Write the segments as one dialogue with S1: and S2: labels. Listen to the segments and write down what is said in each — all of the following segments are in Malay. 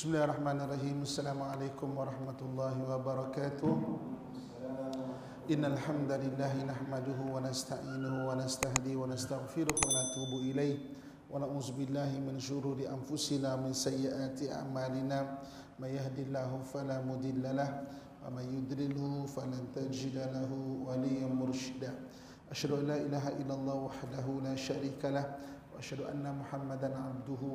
S1: بسم الله الرحمن الرحيم السلام عليكم ورحمة الله وبركاته إن الحمد لله نحمده ونستعينه ونستهديه ونستغفره ونتوب إليه ونعوذ بالله من شرور أنفسنا من سيئات أعمالنا من يهد الله فلا مضل له ومن يدلله فلن تجد له وليا مرشدا أشهد أن لا إله إلا الله وحده لا شريك له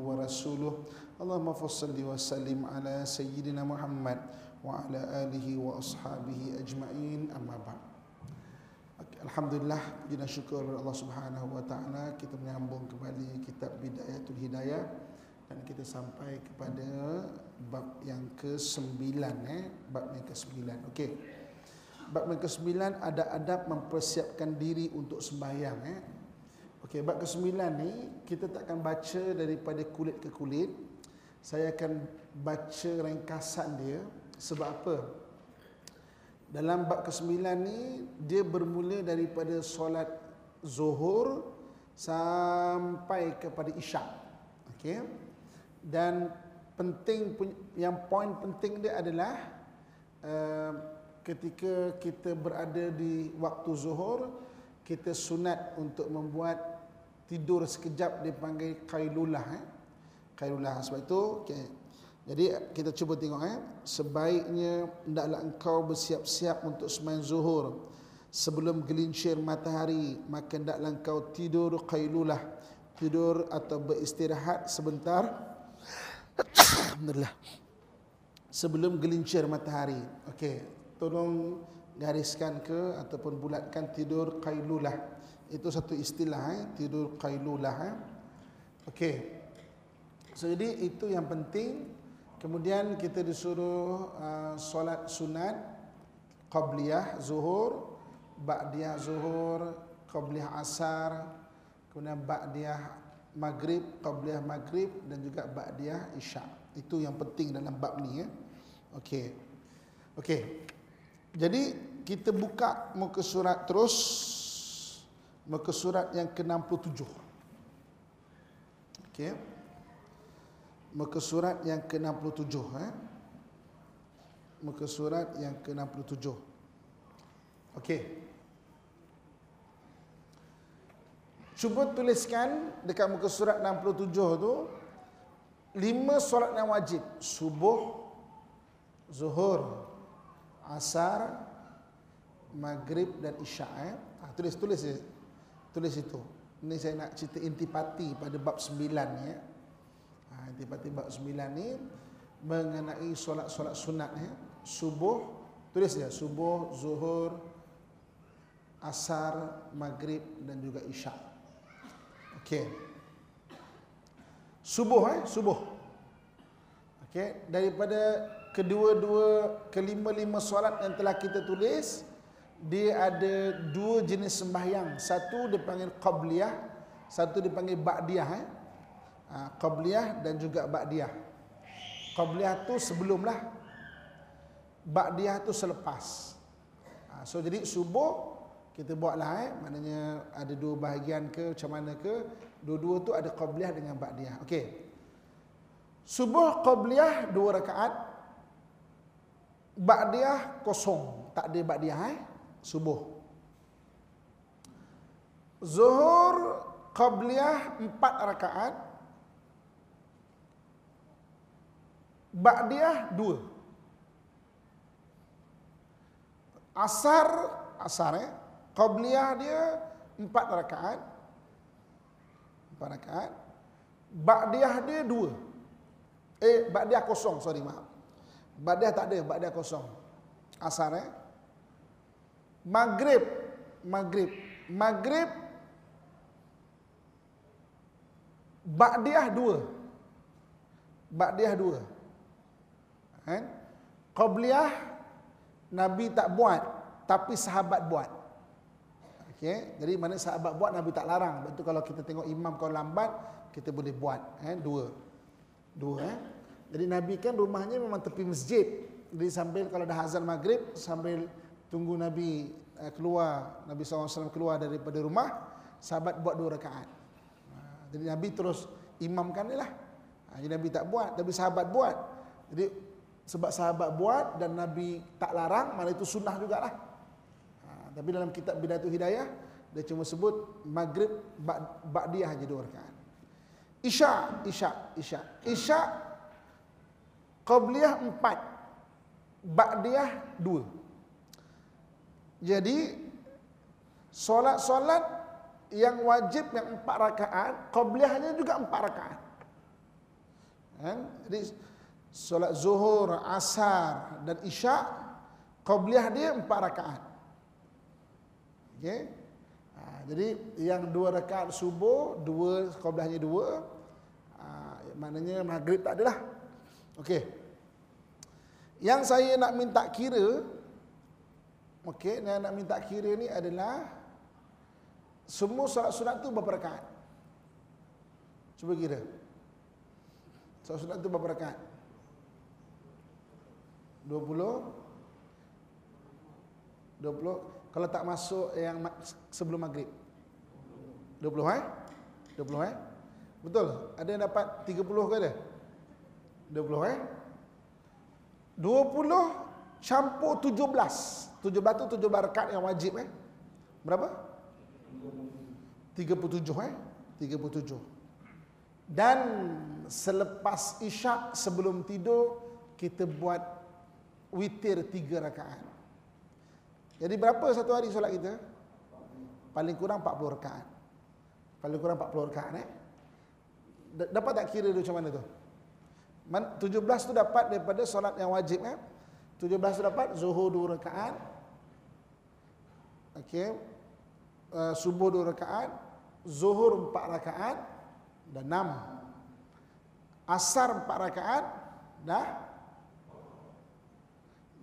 S1: wa rasuluh. Allahumma fassalli wa sallim ala sayyidina Muhammad wa ala alihi wa ashabihi ajma'in amma ba'd. Alhamdulillah puji dan syukur kepada Allah Subhanahu wa taala kita menyambung kembali kitab Bidayatul Hidayah dan kita sampai kepada bab yang ke-9 eh bab yang ke-9 okey bab yang ke-9 ada adab mempersiapkan diri untuk sembahyang eh okey bab ke-9 ni kita tak akan baca daripada kulit ke kulit. Saya akan baca ringkasan dia. Sebab apa? Dalam bab ke-9 ni dia bermula daripada solat zuhur sampai kepada isyak. Okey? Dan penting yang poin penting dia adalah uh, ketika kita berada di waktu zuhur kita sunat untuk membuat tidur sekejap dipanggil qailulah eh. Khairullah sebab itu okay. Jadi kita cuba tengok eh. Sebaiknya hendaklah engkau bersiap-siap untuk sembahyang zuhur. Sebelum gelincir matahari maka hendaklah engkau tidur qailulah tidur atau beristirahat sebentar. Alhamdulillah. Sebelum gelincir matahari. Okey. Tolong gariskan ke ataupun bulatkan tidur qailulah itu satu istilah eh tidur qailulah eh okey So, jadi itu yang penting. Kemudian kita disuruh uh, solat sunat qabliyah zuhur, ba'diyah zuhur, qabliyah asar, kemudian ba'diyah maghrib, qabliyah maghrib dan juga ba'diyah isya. Itu yang penting dalam bab ni ya. Okey. Okey. Jadi kita buka muka surat terus muka surat yang ke-67. Okey. Muka surat yang ke-67 eh muka surat yang ke-67. Okey. Cuba tuliskan dekat muka surat 67 tu lima solat yang wajib. Subuh zuhur asar maghrib dan isyak eh? Ha, tulis tulis tulis itu ini saya nak cerita intipati pada bab 9 ni eh tiba-tiba sembilan ni mengenai solat-solat sunat ya. Subuh, tulis ya, subuh, zuhur, asar, maghrib dan juga isyak. Okey. Subuh eh, subuh. Okey, daripada kedua-dua kelima-lima solat yang telah kita tulis, dia ada dua jenis sembahyang. Satu dipanggil qabliyah, satu dipanggil ba'diyah eh ha, qabliyah dan juga ba'diyah. Qabliyah tu sebelumlah. Ba'diyah tu selepas. Ha, so jadi subuh kita buatlah eh maknanya ada dua bahagian ke macam mana ke dua-dua tu ada qabliyah dengan ba'diyah. Okey. Subuh qabliyah dua rakaat. Ba'diyah kosong, tak ada ba'diyah eh subuh. Zuhur qabliyah empat rakaat Ba'diyah dua. Asar, asar eh. Qabliyah dia empat rakaat. Empat rakaat. Ba'diyah dia dua. Eh, Ba'diyah kosong, sorry maaf. Ba'diyah tak ada, Ba'diyah kosong. Asar eh. Maghrib, Maghrib. Maghrib, Ba'diyah dua. Ba'diyah dua. Kan? Qabliyah Nabi tak buat tapi sahabat buat. Okey, jadi mana sahabat buat Nabi tak larang. Betul kalau kita tengok imam kau lambat, kita boleh buat, eh dua. Dua eh. Jadi Nabi kan rumahnya memang tepi masjid. Jadi sambil kalau dah azan maghrib sambil tunggu Nabi uh, keluar, Nabi SAW keluar daripada rumah, sahabat buat dua rakaat. Uh, jadi Nabi terus imamkan dia lah. Uh, jadi Nabi tak buat, tapi sahabat buat. Jadi sebab sahabat buat dan Nabi tak larang, mana itu sunnah jugalah. Ha, tapi dalam kitab Bidatul Hidayah dia cuma sebut maghrib ba'diyah aja dua rakaat. Isya, isya, isya. Isya qabliyah empat. Ba'diyah dua. Jadi solat-solat yang wajib yang empat rakaat, qabliyahnya juga empat rakaat. Kan? Jadi solat zuhur, asar dan isya qabliyah dia empat rakaat. Okey. Jadi yang dua rakaat subuh, dua qablahnya dua. Ha, maknanya maghrib tak adalah. Okey. Yang saya nak minta kira okey, yang nak minta kira ni adalah semua solat sunat tu berapa rakaat? Cuba kira. Solat sunat tu berapa rakaat? 20 20 kalau tak masuk yang sebelum maghrib. 20 eh? 20 eh? Betul? Ada yang dapat 30 ke ada? 20 eh? 20 campur 17. 17 tu 17 rakaat yang wajib eh? Berapa? 37 eh? 37. Dan selepas isyak sebelum tidur kita buat witir 3 rakaat. Jadi berapa satu hari solat kita? Paling kurang 40 rakaat. Paling kurang 40 rakaat eh. Dapat tak kira dia macam mana tu? 17 tu dapat daripada solat yang wajib eh. 17 tu dapat zuhur 2 rakaat. Okey. Uh, subuh 2 rakaat, zuhur 4 rakaat dan 6. Asar 4 rakaat dah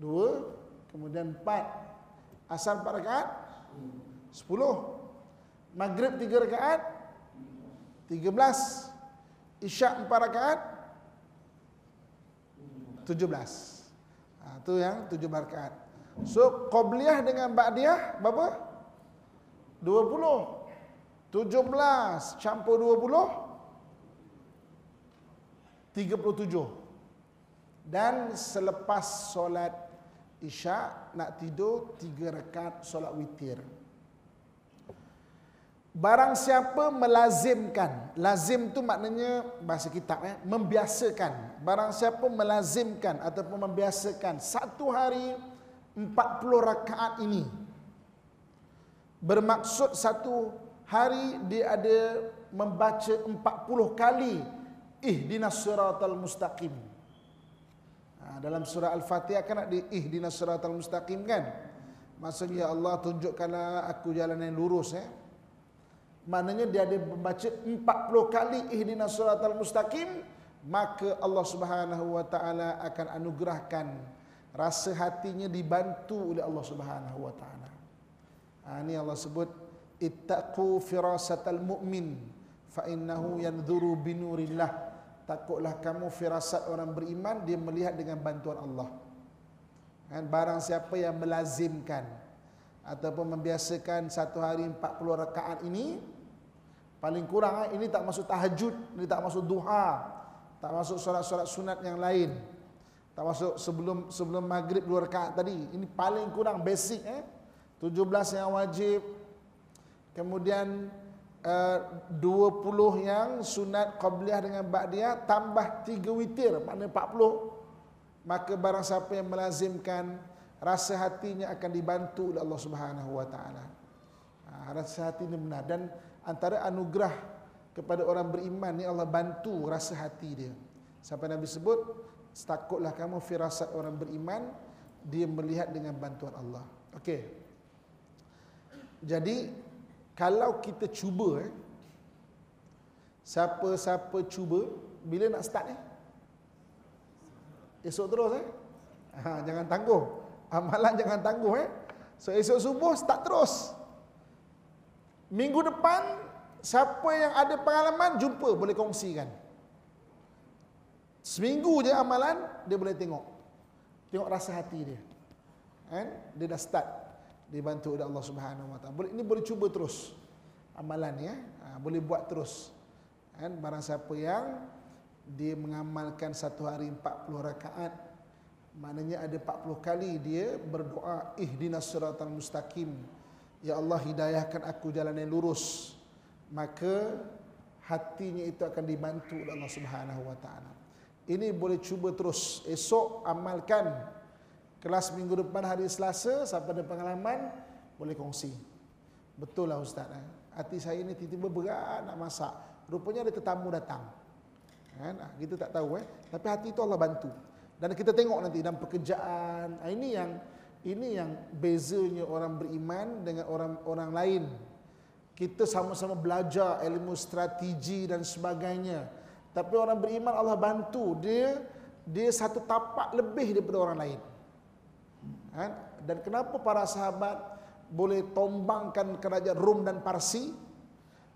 S1: 2 kemudian 4 Asar 4 rakaat 10 Maghrib 3 rakaat 13 Isyak 4 rakaat 17 ha, Itu yang 7 rakaat So Qobliyah dengan Ba'diyah Berapa? 20 17 Campur 20 37 Dan selepas solat Isyak nak tidur tiga rekat solat witir. Barang siapa melazimkan, lazim tu maknanya bahasa kitab eh, membiasakan. Barang siapa melazimkan ataupun membiasakan satu hari empat puluh rakaat ini. Bermaksud satu hari dia ada membaca empat puluh kali ihdinas siratal mustaqim. Ha, dalam surah Al-Fatihah kan ada ihdinas siratal mustaqim kan? Maksudnya ya Allah tunjukkanlah aku jalan yang lurus eh. Maknanya dia ada membaca 40 kali ihdinas siratal mustaqim maka Allah Subhanahu wa taala akan anugerahkan rasa hatinya dibantu oleh Allah Subhanahu wa taala. Ha, ini Allah sebut ittaqu firasatal mu'min fa innahu yanzuru binurillah. Takutlah kamu firasat orang beriman dia melihat dengan bantuan Allah. Kan barang siapa yang melazimkan ataupun membiasakan satu hari 40 rakaat ini paling kurang eh, ini tak masuk tahajud ini tak masuk duha tak masuk solat-solat sunat yang lain tak masuk sebelum sebelum maghrib dua rakaat tadi ini paling kurang basic eh 17 yang wajib kemudian 20 yang sunat qabliyah dengan ba'diyah tambah 3 witir maknanya 40 maka barang siapa yang melazimkan rasa hatinya akan dibantu oleh Allah Subhanahu wa taala. Ha, rasa hati ini benar dan antara anugerah kepada orang beriman ni Allah bantu rasa hati dia. Sampai Nabi sebut takutlah kamu firasat orang beriman dia melihat dengan bantuan Allah. Okey. Jadi kalau kita cuba eh, siapa-siapa cuba bila nak start eh esok terus eh? Ha, jangan tangguh. Amalan jangan tangguh eh? So esok subuh start terus. Minggu depan siapa yang ada pengalaman jumpa boleh kongsikan seminggu je amalan dia boleh tengok. Tengok rasa hati dia. Kan? Dia dah start. Dibantu oleh Allah Subhanahu Wa Taala. Ini boleh cuba terus amalan ya, ha, boleh buat terus. Kan? Barang siapa yang dia mengamalkan satu hari 40 rakaat maknanya ada 40 kali dia berdoa ihdinas siratal mustaqim. Ya Allah hidayahkan aku jalan yang lurus. Maka hatinya itu akan dibantu oleh Allah Subhanahu wa taala ini boleh cuba terus esok amalkan kelas minggu depan hari Selasa siapa ada pengalaman boleh kongsi betul lah ustaz eh? hati saya ini tiba-tiba berat nak masak rupanya ada tetamu datang Kan? Ah, kita tak tahu eh. Tapi hati itu Allah bantu. Dan kita tengok nanti dalam pekerjaan. Ah, ini yang ini yang bezanya orang beriman dengan orang orang lain. Kita sama-sama belajar ilmu strategi dan sebagainya. Tapi orang beriman Allah bantu dia dia satu tapak lebih daripada orang lain. Kan? Dan kenapa para sahabat boleh tombangkan kerajaan Rom dan Parsi?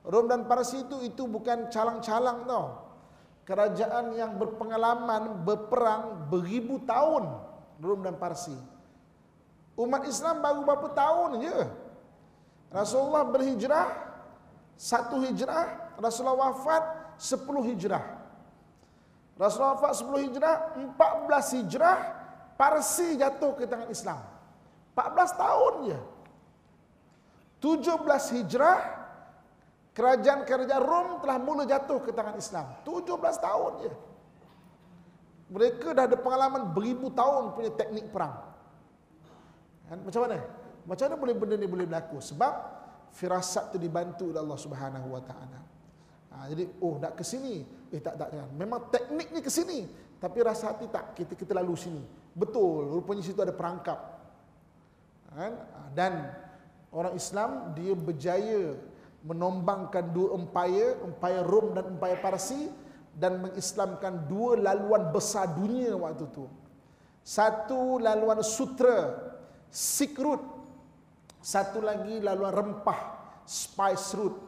S1: Rom dan Parsi itu itu bukan calang-calang tau kerajaan yang berpengalaman berperang beribu tahun Rom dan Parsi. Umat Islam baru berapa tahun je. Rasulullah berhijrah satu hijrah, Rasulullah wafat sepuluh hijrah. Rasulullah wafat sepuluh hijrah, empat belas hijrah, Parsi jatuh ke tangan Islam. Empat belas tahun je. Tujuh belas hijrah, kerajaan-kerajaan Rom telah mula jatuh ke tangan Islam. 17 tahun je. Mereka dah ada pengalaman beribu tahun punya teknik perang. Kan? Macam mana? Macam mana boleh benda ni boleh berlaku? Sebab firasat tu dibantu oleh Allah Subhanahu Wa Taala. Ha, jadi oh nak ke sini. Eh tak tak jangan. Memang tekniknya ke sini, tapi rasa hati tak. Kita kita lalu sini. Betul, rupanya situ ada perangkap. Kan? Ha, dan orang Islam dia berjaya menombangkan dua empire, empire Rom dan empire Parsi dan mengislamkan dua laluan besar dunia waktu itu. Satu laluan sutra, Silk Route. Satu lagi laluan rempah, Spice Route.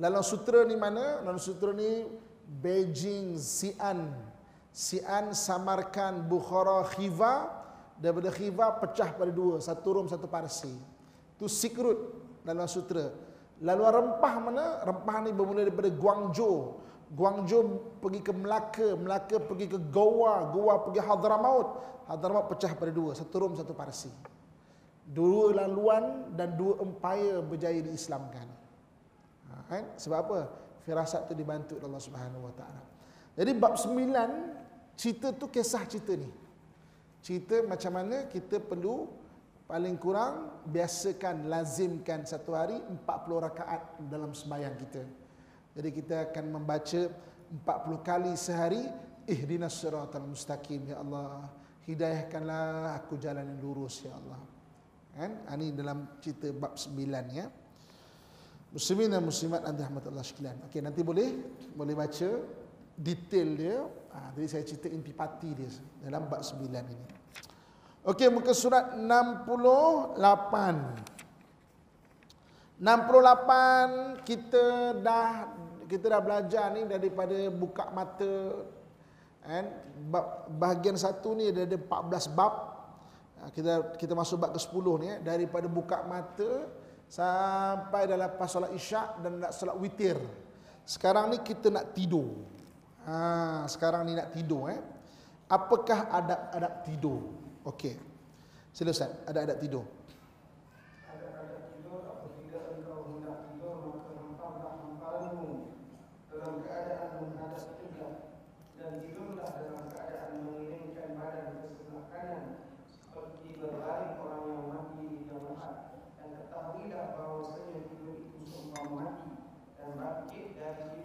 S1: Laluan sutra ni mana? Laluan sutra ni Beijing, Xi'an. Xi'an, Samarkand, Bukhara, Khiva. Daripada Khiva pecah pada dua. Satu Rom, satu Parsi. Itu Silk Route, laluan sutra. Lalu rempah mana? Rempah ni bermula daripada Guangzhou. Guangzhou pergi ke Melaka, Melaka pergi ke Goa, Goa pergi Hadramaut. Hadramaut pecah pada dua, satu Rom, satu Parsi. Dua laluan dan dua empire berjaya diislamkan. Ha, kan? Sebab apa? Firasat itu dibantu oleh Allah Subhanahu Wa Taala. Jadi bab sembilan cerita tu kisah cerita ni. Cerita macam mana kita perlu paling kurang biasakan lazimkan satu hari 40 rakaat dalam sembahyang kita. Jadi kita akan membaca 40 kali sehari ihdinas siratal mustaqim ya Allah. Hidayahkanlah aku jalan yang lurus ya Allah. Kan? Ini dalam cerita bab 9 ya. Muslimin dan muslimat anda rahmatullah sekalian. Okey nanti boleh boleh baca detail dia. Ha, jadi saya cerita intipati dia dalam bab 9 ini. Okey, muka surat 68. 68 kita dah kita dah belajar ni daripada buka mata kan bahagian satu ni ada 14 bab ha, kita kita masuk bab ke-10 ni eh. daripada buka mata sampai dah lepas solat isyak dan nak solat witir. Sekarang ni kita nak tidur. Ha, sekarang ni nak tidur eh. Apakah adab-adab tidur? Okey. Sila Ustaz,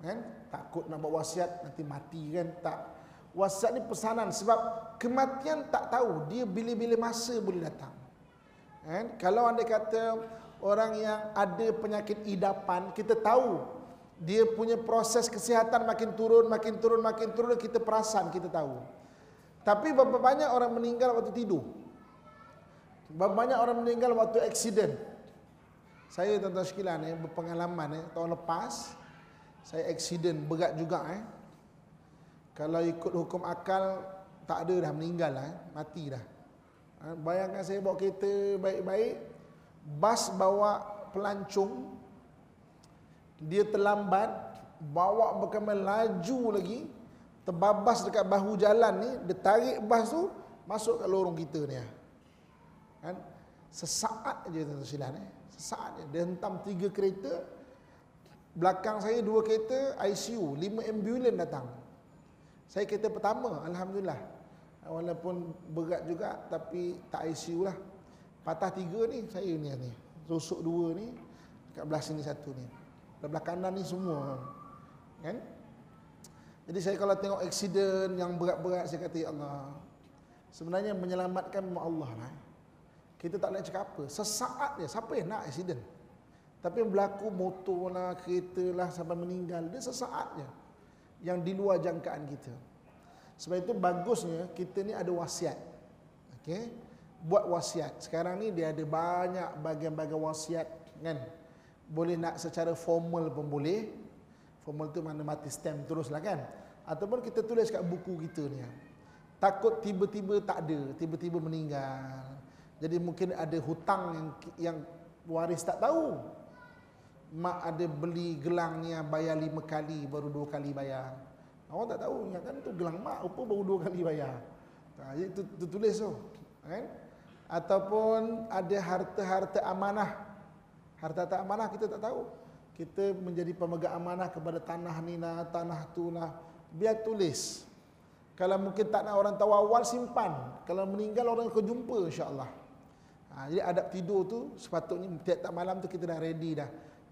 S1: Kan? Takut nak buat wasiat nanti mati kan tak. Wasiat ni pesanan sebab kematian tak tahu dia bila-bila masa boleh datang. Kan? Kalau anda kata orang yang ada penyakit idapan, kita tahu dia punya proses kesihatan makin turun, makin turun, makin turun kita perasan, kita tahu. Tapi berapa banyak orang meninggal waktu tidur? Berapa banyak orang meninggal waktu aksiden? Saya tuan-tuan sekalian eh, berpengalaman eh, tahun lepas saya aksiden berat juga eh. Kalau ikut hukum akal tak ada dah meninggal lah, eh. mati dah. Ha, bayangkan saya bawa kereta baik-baik, bas bawa pelancong dia terlambat bawa berkemai laju lagi terbabas dekat bahu jalan ni dia tarik bas tu masuk ke lorong kita ni kan sesaat aja tuan silan eh sesaat je dia hentam tiga kereta belakang saya dua kereta ICU lima ambulans datang. Saya kereta pertama alhamdulillah. Walaupun berat juga tapi tak ICU lah. Patah tiga ni saya ni ni. Rusuk dua ni kat belah sini satu ni. Belah kanan ni semua kan? Jadi saya kalau tengok aksiden yang berat-berat saya kata ya Allah. Sebenarnya menyelamatkan Allah lah kita tak nak cakap apa. Sesaat dia siapa yang nak aksiden tapi yang berlaku motor lah kereta lah sampai meninggal. Dia sesaat je yang di luar jangkaan kita. Sebab itu bagusnya kita ni ada wasiat. Okey? Buat wasiat. Sekarang ni dia ada banyak bagian-bagian wasiat kan? Boleh nak secara formal pun boleh. Formal tu mana mati stamp teruslah kan? Ataupun kita tulis kat buku kita ni takut tiba-tiba tak ada tiba-tiba meninggal. Jadi mungkin ada hutang yang yang waris tak tahu mak ada beli gelang ni bayar lima kali baru dua kali bayar orang tak tahu yang kan tu gelang mak apa baru dua kali bayar ha, itu, itu tulis tu kan ataupun ada harta-harta amanah Harta tak amanah kita tak tahu. Kita menjadi pemegang amanah kepada tanah ni lah, tanah tu lah. Biar tulis. Kalau mungkin tak nak orang tahu awal, simpan. Kalau meninggal, orang akan jumpa insyaAllah. Ha, jadi adab tidur tu, sepatutnya tiap-tiap malam tu kita dah ready dah.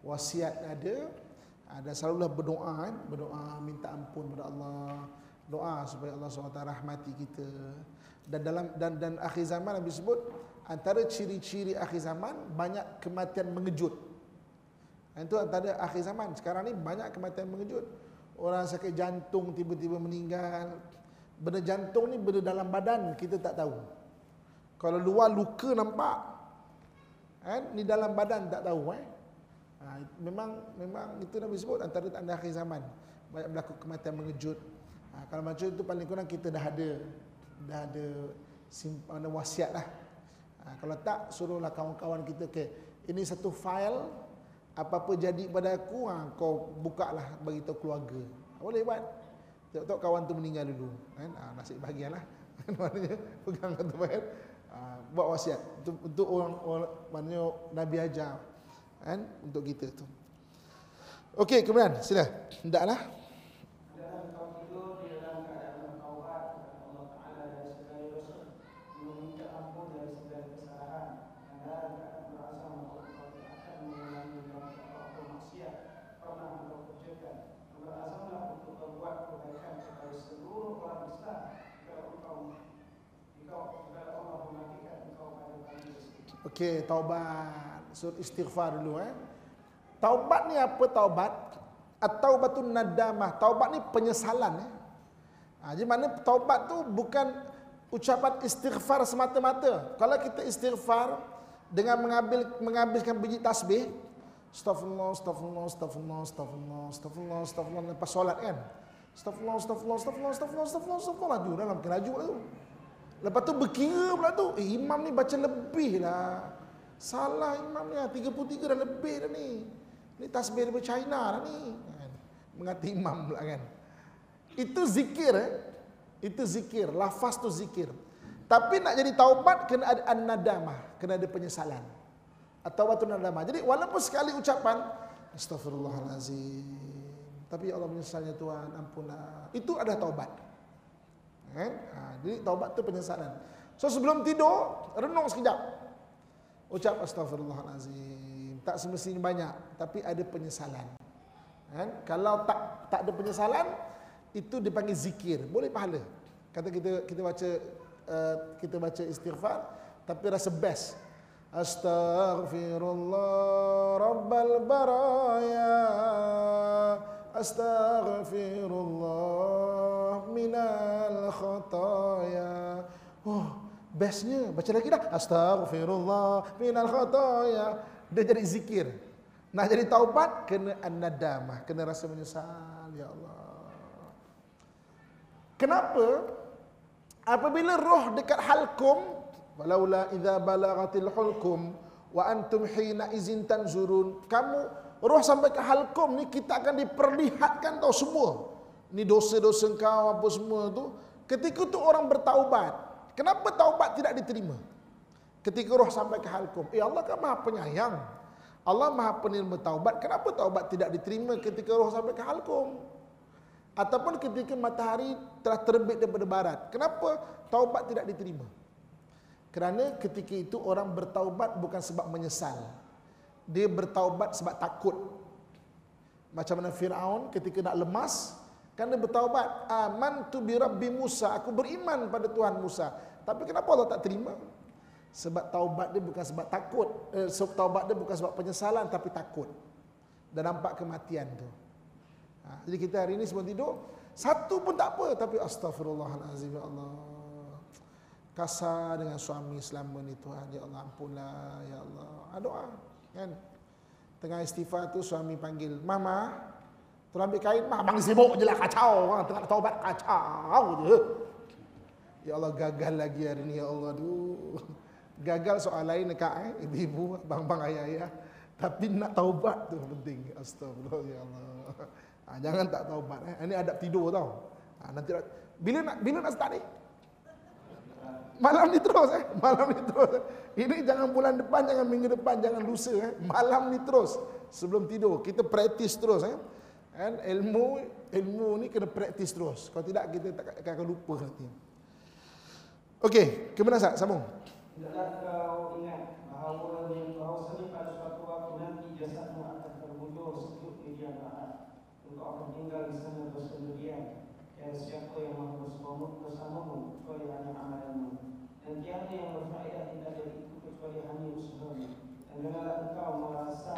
S1: Wasiat ada. Ada selalulah berdoa kan. Berdoa minta ampun kepada Allah. Doa supaya Allah SWT rahmati kita. Dan dalam dan dan akhir zaman Nabi sebut, antara ciri-ciri akhir zaman banyak kematian mengejut. Itu antara akhir zaman. Sekarang ni banyak kematian mengejut. Orang sakit jantung tiba-tiba meninggal. Benda jantung ni benda dalam badan kita tak tahu. Kalau luar luka nampak. Kan? Ni dalam badan tak tahu eh. Ha, memang memang itu Nabi sebut antara tanda akhir zaman. Banyak berlaku kematian mengejut. Ha, kalau macam itu paling kurang kita dah ada dah ada simpan wasiat lah Ha, kalau tak suruhlah kawan-kawan kita ke ini satu file apa-apa jadi pada aku ha, kau buka lah bagi tahu keluarga. Ha, boleh buat. Tengok kawan tu meninggal dulu kan. Ha, nasib bahagialah. Maknanya pegang kata bayar. Ha, buat wasiat untuk, untuk orang, orang maknanya Nabi ajar kan untuk kita tu. Okey, kemudian sila. Hendaklah. Okey, taubat. Sur istighfar dulu eh. Taubat ni apa taubat? At-taubatun nadamah. Taubat ni penyesalan eh. Ha, jadi mana taubat tu bukan ucapan istighfar semata-mata. Kalau kita istighfar dengan mengambil menghabiskan biji tasbih, astagfirullah, astagfirullah, astagfirullah, astagfirullah, astagfirullah, astagfirullah lepas solat kan. Astagfirullah, astagfirullah, astagfirullah, astagfirullah, astagfirullah, laju dalam kelaju tu. Lepas tu berkira pula tu. Eh, imam ni baca lebih lah. Salah imam ni. 33 ah, dah lebih dah ni. Ni tasbih dari China dah ni. Kan? Mengati imam pula kan. Itu zikir eh. Itu zikir. Lafaz tu zikir. Tapi nak jadi taubat kena ada an-nadamah. Kena ada penyesalan. Atau waktu nadamah. Jadi walaupun sekali ucapan. Astaghfirullahalazim. Tapi ya Allah menyesalnya Tuhan. Ampunlah. Itu ada taubat. Kan? Ha, jadi taubat tu penyesalan. So sebelum tidur, renung sekejap. Ucap astagfirullahalazim. Tak semestinya banyak, tapi ada penyesalan. Kan? Kalau tak tak ada penyesalan, itu dipanggil zikir. Boleh pahala. Kata kita kita baca uh, kita baca istighfar, tapi rasa best. Astaghfirullah Rabbal baraya Astaghfirullah minal khataya Oh, bestnya baca lagi dah. Astaghfirullah minal khataya. Dia jadi zikir. Nak jadi taubat kena an-nadamah Kena rasa menyesal Ya Allah. Kenapa? Apabila roh dekat halkum walaula idza balagatil hulkum wa antum hina izin tanzurun kamu roh sampai ke halkum ni kita akan diperlihatkan tau semua. Ni dosa-dosa kau apa semua tu. Ketika tu orang bertaubat kenapa taubat tidak diterima ketika roh sampai ke halkum eh Allah kan Maha penyayang Allah Maha penerima taubat kenapa taubat tidak diterima ketika roh sampai ke halkum ataupun ketika matahari telah terbit daripada barat. Kenapa taubat tidak diterima? Kerana ketika itu orang bertaubat bukan sebab menyesal. Dia bertaubat sebab takut. Macam mana Firaun ketika nak lemas, dia bertaubat, "Amantu bi rabbi Musa." Aku beriman pada Tuhan Musa. Tapi kenapa Allah tak terima? Sebab taubat dia bukan sebab takut. Eh, sebab taubat dia bukan sebab penyesalan tapi takut. Dan nampak kematian tu. Ha, jadi kita hari ini sebelum tidur satu pun tak apa tapi astagfirullahalazim ya Allah. Kasar dengan suami selama ni Tuhan ya Allah ampunlah ya Allah. Ha, doa kan. Tengah istighfar tu suami panggil mama Tolong ambil kain, mah bang sibuk je lah kacau. Ha, tengah taubat kacau je. Ya Allah gagal lagi hari ni ya Allah tu. Gagal soal lain dekat eh, ibu-ibu, bang-bang ayah-ayah. Tapi nak taubat tu penting. Astagfirullah ya Allah. Ha, jangan tak taubat eh. Ini adab tidur tau. Ha, nanti bila nak bila nak start ni? Malam ni terus eh. Malam ni terus. Ini jangan bulan depan, jangan minggu depan, jangan lusa eh. Malam ni terus sebelum tidur. Kita praktis terus eh. Kan ilmu ilmu ni kena praktis terus. Kalau tidak kita tak akan lupa nanti. Okey, ke mana Sat? Sambung.
S2: Tidaklah kau ingat bahawa yang kau sendiri pada suatu waktu nanti jasadmu akan terbujur sejuk di dia engkau akan tinggal di sana bersendirian dan siapa yang mahu bersamamu bersamamu kecuali hanya amalanmu dan tiada yang berfaedah tidak dari itu kecuali hanya usahamu dan janganlah engkau merasa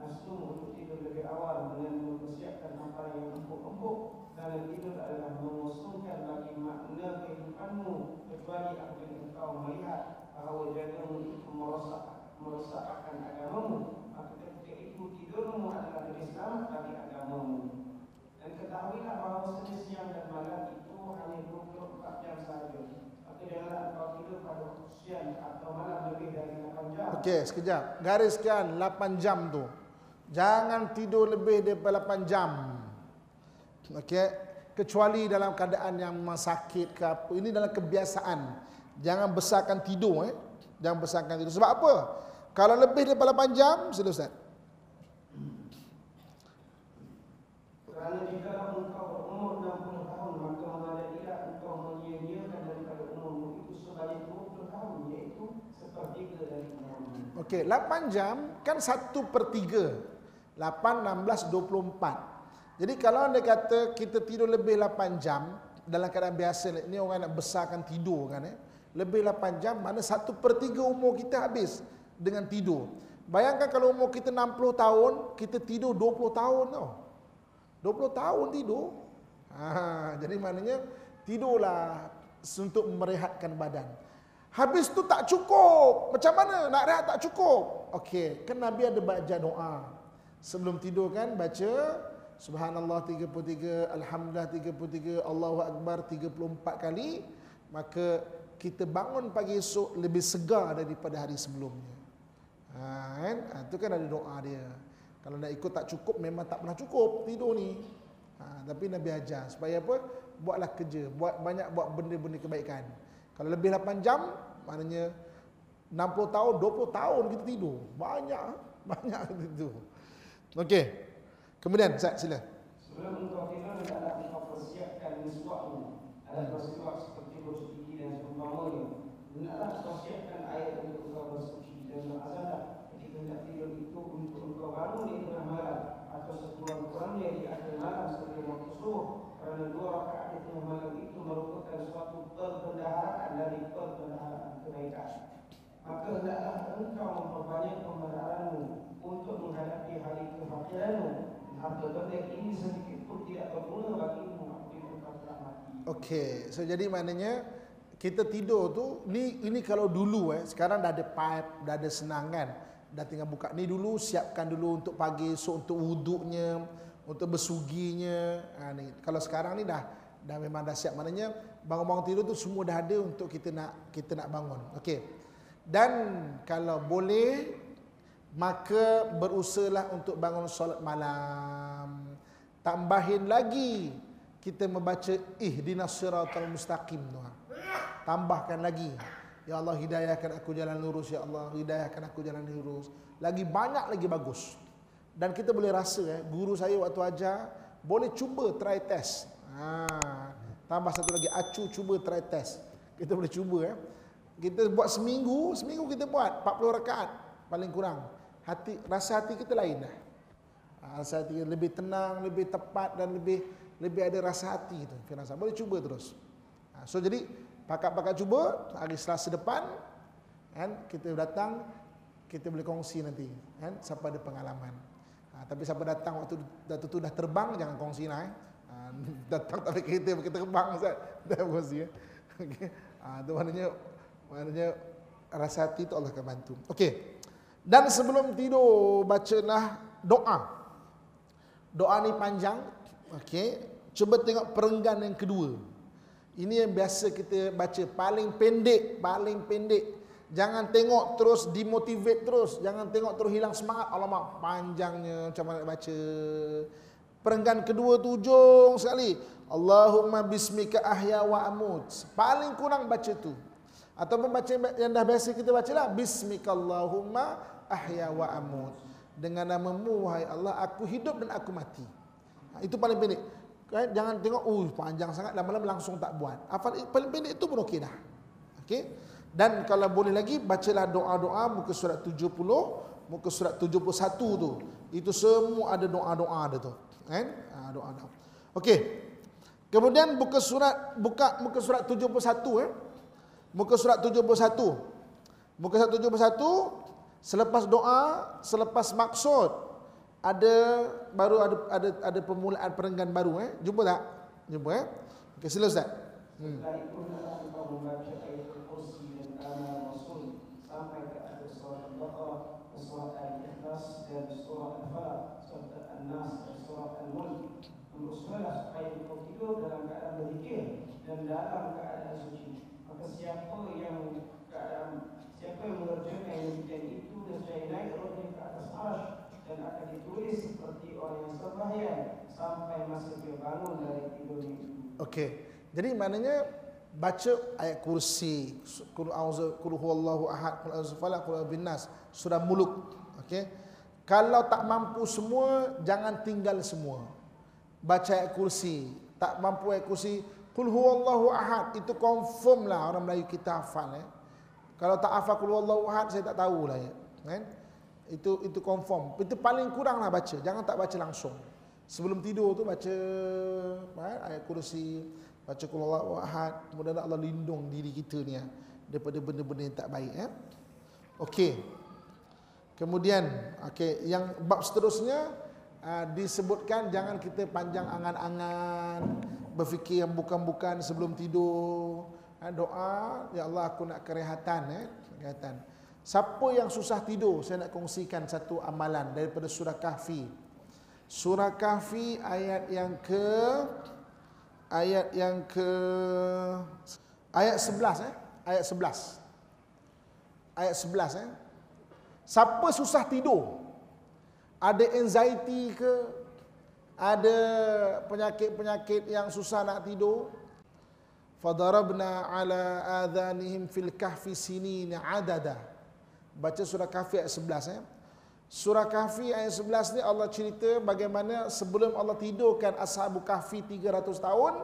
S2: nafsumu untuk tidur lebih awal dengan mempersiapkan yang empuk-empuk dan tidur adalah mengosongkan bagi makna kehidupanmu kecuali apabila engkau melihat bahawa jagamu itu merosak merosakkan agamamu maka ketika itu tidurmu adalah lebih selamat bagi agamamu dan ketahuilah bahawa sejenis siang dan malam itu hanya 24 jam sahaja. Maka janganlah engkau tidur pada siang atau malam lebih dari 8 jam.
S1: Okey, sekejap. Gariskan 8 jam tu. Jangan tidur lebih daripada 8 jam. Okey. Kecuali dalam keadaan yang sakit ke apa. Ini dalam kebiasaan. Jangan besarkan tidur eh. Jangan besarkan tidur. Sebab apa? Kalau lebih daripada 8 jam, selesai.
S2: Kerana jika engkau berumur 60 tahun, maka engkau menyia-nyiakan daripada umurmu itu sebanyak 20 tahun, iaitu sepertiga dari umurmu.
S1: Okey, 8 jam kan 1 per 3. 8, 16, 24. Jadi kalau anda kata kita tidur lebih 8 jam, dalam keadaan biasa, ni orang nak besarkan tidur kan eh. Lebih 8 jam, mana 1 per 3 umur kita habis dengan tidur. Bayangkan kalau umur kita 60 tahun, kita tidur 20 tahun tau. 20 tahun tidur. Ha, jadi maknanya tidurlah untuk merehatkan badan. Habis tu tak cukup. Macam mana nak rehat tak cukup? Okey, kan Nabi ada baca doa. Sebelum tidur kan baca Subhanallah 33, Alhamdulillah 33, Allahu Akbar 34 kali. Maka kita bangun pagi esok lebih segar daripada hari sebelumnya. Ha, kan? Ha, itu kan ada doa dia. Kalau nak ikut tak cukup memang tak pernah cukup tidur ni. Ha, tapi Nabi ajar supaya apa? Buatlah kerja, buat banyak buat benda-benda kebaikan. Kalau lebih 8 jam maknanya 60 tahun, 20 tahun kita tidur. Banyak, banyak tidur. Okey. Kemudian Ustaz sila.
S2: Sebelum engkau tidur, hendaklah engkau persiapkan miswakmu. Ada bersiwak seperti bersuci dan seumpamanya. Hendaklah engkau siapkan air untuk engkau bersuci dan berazalah ketika hendak tidur itu untuk engkau bangun di tengah malam atau sekurang-kurangnya di akhir malam sebelum waktu subuh kerana dua rakaat di tengah malam itu merupakan suatu perbendaharaan dari perbendaharaan kebaikan. maka hendaklah engkau memperbanyak pembenaranmu untuk menghadapi hari kefakiranmu. Harta benda ini sedikit pun tidak apabila telah mati.
S1: Okey, so jadi maknanya kita tidur tu ni ini kalau dulu eh sekarang dah ada pipe, dah ada senang kan. Dah tinggal buka ni dulu siapkan dulu untuk pagi esok untuk wuduknya, untuk bersuginya. Ha, ni kalau sekarang ni dah dah memang dah siap maknanya bangun-bangun tidur tu semua dah ada untuk kita nak kita nak bangun. Okey. Dan kalau boleh maka berusahalah untuk bangun solat malam. Tambahin lagi kita membaca ihdinas siratal mustaqim. Tambahkan lagi. Ya Allah hidayahkan aku jalan lurus ya Allah hidayahkan aku jalan lurus. Lagi banyak lagi bagus. Dan kita boleh rasa eh guru saya waktu ajar boleh cuba try test. Ha, tambah satu lagi acu cuba try test. Kita boleh cuba eh. Kita buat seminggu, seminggu kita buat 40 rakaat paling kurang. Hati rasa hati kita lain dah. Ha, Rasa hati kita lebih tenang, lebih tepat dan lebih lebih ada rasa hati tu. Firasa boleh cuba terus. Ha, so jadi pakat-pakat cuba hari Selasa depan kan kita datang kita boleh kongsi nanti kan siapa ada pengalaman. Ha, tapi siapa datang waktu waktu tu dah terbang jangan kongsi lah eh. Ha, datang tapi kita terbang Ustaz. Dah kongsi eh. Okey. Ha, tu maknanya maknanya rasa hati tu Allah akan bantu. Okey. Dan sebelum tidur bacalah doa. Doa ni panjang. Okey. Cuba tengok perenggan yang kedua. Ini yang biasa kita baca paling pendek, paling pendek. Jangan tengok terus dimotivate terus, jangan tengok terus hilang semangat. Alamak, panjangnya macam mana nak baca. Perenggan kedua tu ujung sekali. Allahumma bismika ahya wa amut. Paling kurang baca tu. Ataupun baca yang dah biasa kita baca lah. Bismika Allahumma ahya wa amut. Dengan namamu wahai Allah aku hidup dan aku mati. Ha, itu paling pendek. Kan? Jangan tengok, uh panjang sangat, lama-lama langsung tak buat. Hafal paling pendek itu pun okey dah. Okey. Dan kalau boleh lagi, bacalah doa-doa muka surat 70, muka surat 71 tu. Itu semua ada doa-doa ada tu. Kan? Ha, doa-doa. Okey. Kemudian buka surat buka muka surat 71 eh. Muka surat 71. Muka surat 71 selepas doa, selepas maksud ada baru ada ada ada permulaan perenggan baru eh. Jumpa tak? Jumpa eh. Okey, sila Ustaz. Hmm.
S2: Setelah itu hendaklah engkau membaca ayat kursi dan amal Rasul sampai ke akhir surat Al-Baqarah, surat Al-Ikhlas dan surat Al-Falaq, surat An-Nas dan surat Al-Mulk. Berusahalah supaya engkau tidur dalam keadaan berzikir dan dalam keadaan suci. Maka siapa yang keadaan siapa yang mengerjakan yang demikian itu nescaya naik rohnya ke atas arsh dan akan ditulis seperti orang yang sembahyang sampai masa dia bangun dari tidurnya itu.
S1: Okey. Jadi maknanya baca ayat kursi, qul a'udzu qul huwallahu ahad, qul a'udzu falaq, qul a'udzu binnas, surah muluk. Okey. Kalau tak mampu semua, jangan tinggal semua. Baca ayat kursi, tak mampu ayat kursi, qul huwallahu ahad, itu confirm lah orang Melayu kita hafal eh. Kalau tak hafal qul huwallahu ahad, saya tak tahulah ya. Kan? Itu itu confirm. Itu paling kurang lah baca, jangan tak baca langsung. Sebelum tidur tu baca eh, ayat kursi, baca qul huwallahu ahad, kemudian Allah lindung diri kita ni ya, daripada benda-benda yang tak baik ya. Okey. Kemudian okey, yang bab seterusnya uh, disebutkan jangan kita panjang angan-angan, berfikir yang bukan-bukan sebelum tidur. Uh, doa, ya Allah aku nak kerehatan eh, kerehatan. Siapa yang susah tidur, saya nak kongsikan satu amalan daripada surah Kahfi. Surah Kahfi ayat yang ke ayat yang ke ayat 11 eh, ayat 11. Ayat 11 eh. Siapa susah tidur? Ada anxiety ke? Ada penyakit-penyakit yang susah nak tidur? Fadarabna ala adhanihim fil kahfi sinin adada. Baca surah kahfi ayat 11 eh. Surah kahfi ayat 11 ni Allah cerita bagaimana sebelum Allah tidurkan ashabu kahfi 300 tahun,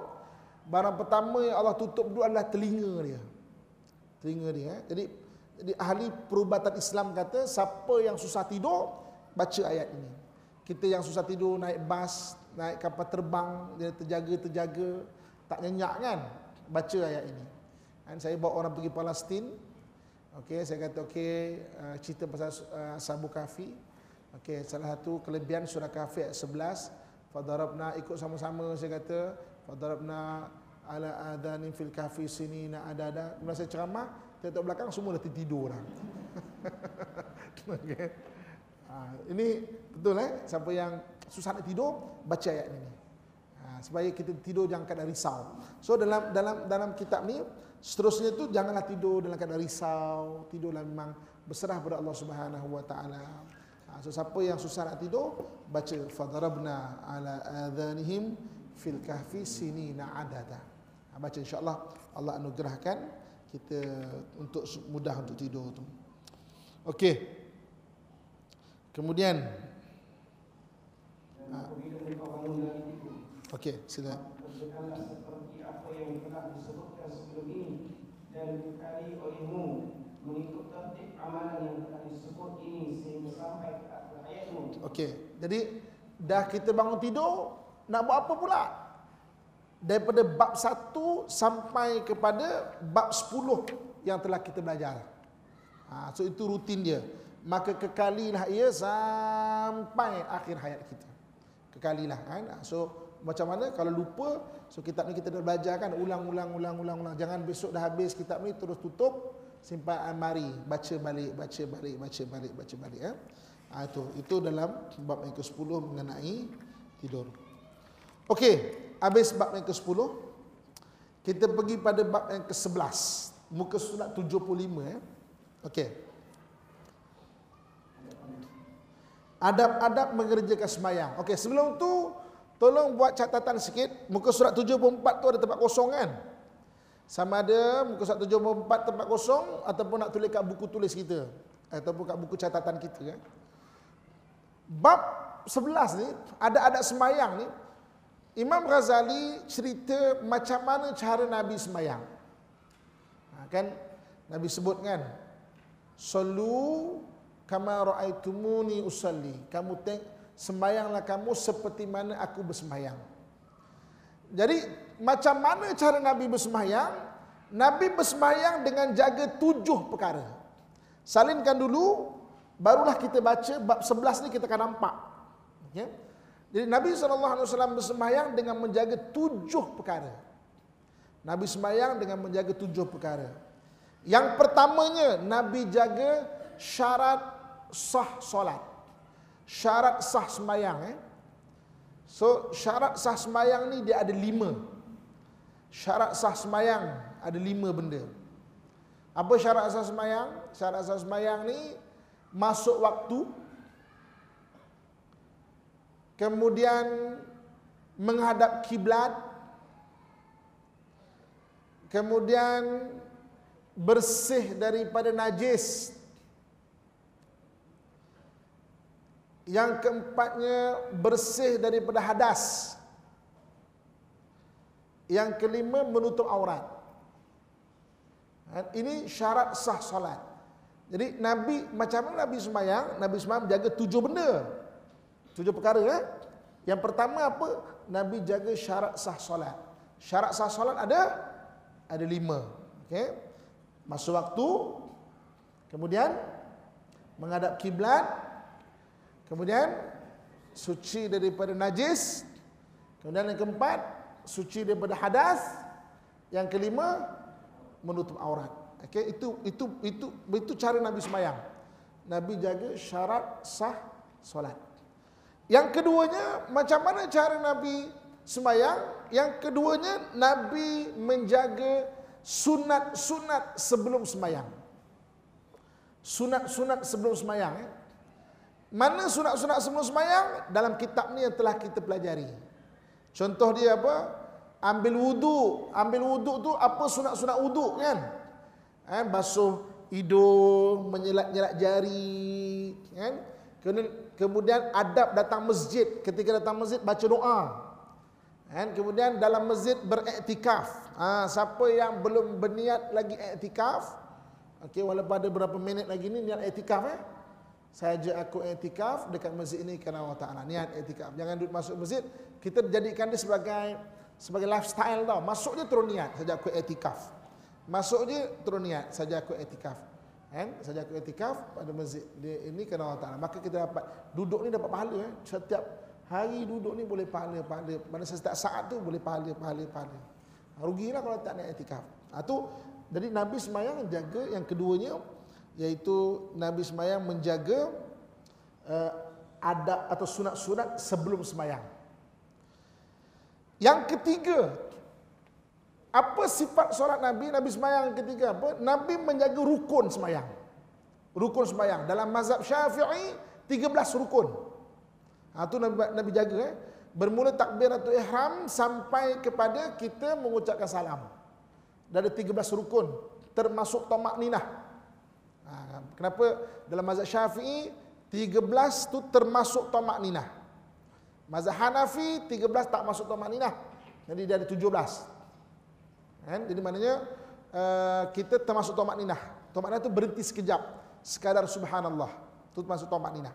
S1: barang pertama yang Allah tutup dulu adalah telinga dia. Telinga dia eh. Jadi jadi ahli perubatan Islam kata siapa yang susah tidur baca ayat ini. Kita yang susah tidur naik bas, naik kapal terbang, dia terjaga-terjaga, tak nyenyak kan? Baca ayat ini. Dan saya bawa orang pergi Palestin. Okey, saya kata okey, uh, cerita pasal uh, Sabu Kafi. Okey, salah satu kelebihan surah Kafi ayat 11, fadarabna ikut sama-sama saya kata, fadarabna ala adani fil kafi sini nak ada ada. Kemudian saya ceramah, tengok belakang semua dah tidur dah. okey. Ha, ini betul eh, siapa yang susah nak tidur, baca ayat ini. Ha, supaya kita tidur jangan keadaan risau. So dalam dalam dalam kitab ni Seterusnya tu janganlah tidur dalam keadaan risau, tidurlah memang berserah kepada Allah Subhanahu wa taala. Ha, so siapa yang susah nak tidur, baca fadarabna ala adhanihim fil kahfi sinina adada. Ha, baca insya-Allah Allah anugerahkan kita untuk mudah untuk tidur tu. Okey. Kemudian ha. Okey, silakan.
S2: seperti apa yang telah disebutkan sebelum ini dan dikali olehmu mengikut tertib amalan yang telah disebut ini sehingga sampai ke akhir ayatmu.
S1: Okey. Jadi dah kita bangun tidur nak buat apa pula? Daripada bab 1 sampai kepada bab 10 yang telah kita belajar. Ha, so itu rutin dia. Maka kekalilah ia sampai akhir hayat kita. Kekalilah kan. So macam mana? Kalau lupa so kitab ni kita dah belajar kan ulang-ulang ulang-ulang ulang jangan besok dah habis kitab ni terus tutup simpan almari baca balik baca balik baca balik baca balik ya ha, itu. Itu dalam bab yang ke-10 mengenai tidur. Okey habis bab yang ke-10 kita pergi pada bab yang ke-11 muka surat 75 ya okey. Adab-adab mengerjakan semayang okey sebelum tu Tolong buat catatan sikit, muka surat 74 tu ada tempat kosong kan? Sama ada muka surat 74 tempat kosong ataupun nak tulis kat buku tulis kita ataupun kat buku catatan kita kan. Bab 11 ni ada adat semayang ni Imam Ghazali cerita macam mana cara Nabi semayang. Ha, kan Nabi sebut kan Sallu kama raaitumuni usalli. Kamu tengok sembayanglah kamu seperti mana aku bersembayang. Jadi macam mana cara Nabi bersembayang? Nabi bersembayang dengan jaga tujuh perkara. Salinkan dulu, barulah kita baca bab sebelas ni kita akan nampak. Ya? Jadi Nabi SAW bersembayang dengan menjaga tujuh perkara. Nabi sembayang dengan menjaga tujuh perkara. Yang pertamanya, Nabi jaga syarat sah solat syarat sah sembahyang eh. So syarat sah sembahyang ni dia ada lima. Syarat sah sembahyang ada lima benda. Apa syarat sah sembahyang? Syarat sah sembahyang ni masuk waktu. Kemudian menghadap kiblat. Kemudian bersih daripada najis Yang keempatnya bersih daripada hadas. Yang kelima menutup aurat. Ini syarat sah salat. Jadi Nabi macam mana Nabi semayang? Nabi semayang jaga tujuh benda. Tujuh perkara eh? Yang pertama apa? Nabi jaga syarat sah salat. Syarat sah salat ada ada lima. Okay? Masuk waktu. Kemudian menghadap kiblat, Kemudian suci daripada najis. Kemudian yang keempat, suci daripada hadas. Yang kelima, menutup aurat. Okey, itu itu itu itu cara Nabi semayang. Nabi jaga syarat sah solat. Yang keduanya, macam mana cara Nabi semayang? Yang keduanya, Nabi menjaga sunat-sunat sebelum semayang. Sunat-sunat sebelum semayang. Eh? Mana sunat-sunat sebelum semayang? Dalam kitab ni yang telah kita pelajari. Contoh dia apa? Ambil wudu. Ambil wudu tu apa sunat-sunat wudu kan? Eh, basuh hidung, menyelat-nyelat jari. Kan? Kemudian adab datang masjid. Ketika datang masjid baca doa. Kan? Kemudian dalam masjid beriktikaf. Ha, siapa yang belum berniat lagi iktikaf. Okay, walaupun ada berapa minit lagi ni niat iktikaf eh? Saya ajak aku etikaf dekat masjid ini kerana Allah Ta'ala. Niat etikaf. Jangan duduk masuk masjid. Kita jadikan dia sebagai sebagai lifestyle tau. Masuk je terus niat. Saja aku etikaf. Masuk je terus niat. Saja aku etikaf. Kan? Saja aku etikaf pada masjid dia ini kerana Allah Taala. Maka kita dapat duduk ni dapat pahala eh. Setiap hari duduk ni boleh pahala pahala. Pada setiap saat tu boleh pahala pahala pahala. Rugilah kalau tak nak etikaf. Ha, tu jadi Nabi semayang jaga yang keduanya iaitu Nabi semayang menjaga uh, adab atau sunat-sunat sebelum semayang. Yang ketiga, apa sifat solat Nabi? Nabi semayang ketiga apa? Nabi menjaga rukun semayang. Rukun semayang. Dalam mazhab syafi'i, 13 rukun. Ha, itu Nabi, Nabi jaga. Eh? Bermula takbiratul ihram sampai kepada kita mengucapkan salam dari 13 rukun termasuk tomak ninah. Ha, kenapa dalam mazhab Syafi'i 13 tu termasuk tomak ninah. Mazhab Hanafi 13 tak masuk tomak ninah. Jadi dia ada 17. Kan? Jadi maknanya uh, kita termasuk tomak ninah. Tomak ninah tu berhenti sekejap. Sekadar subhanallah. Itu termasuk tomak ninah.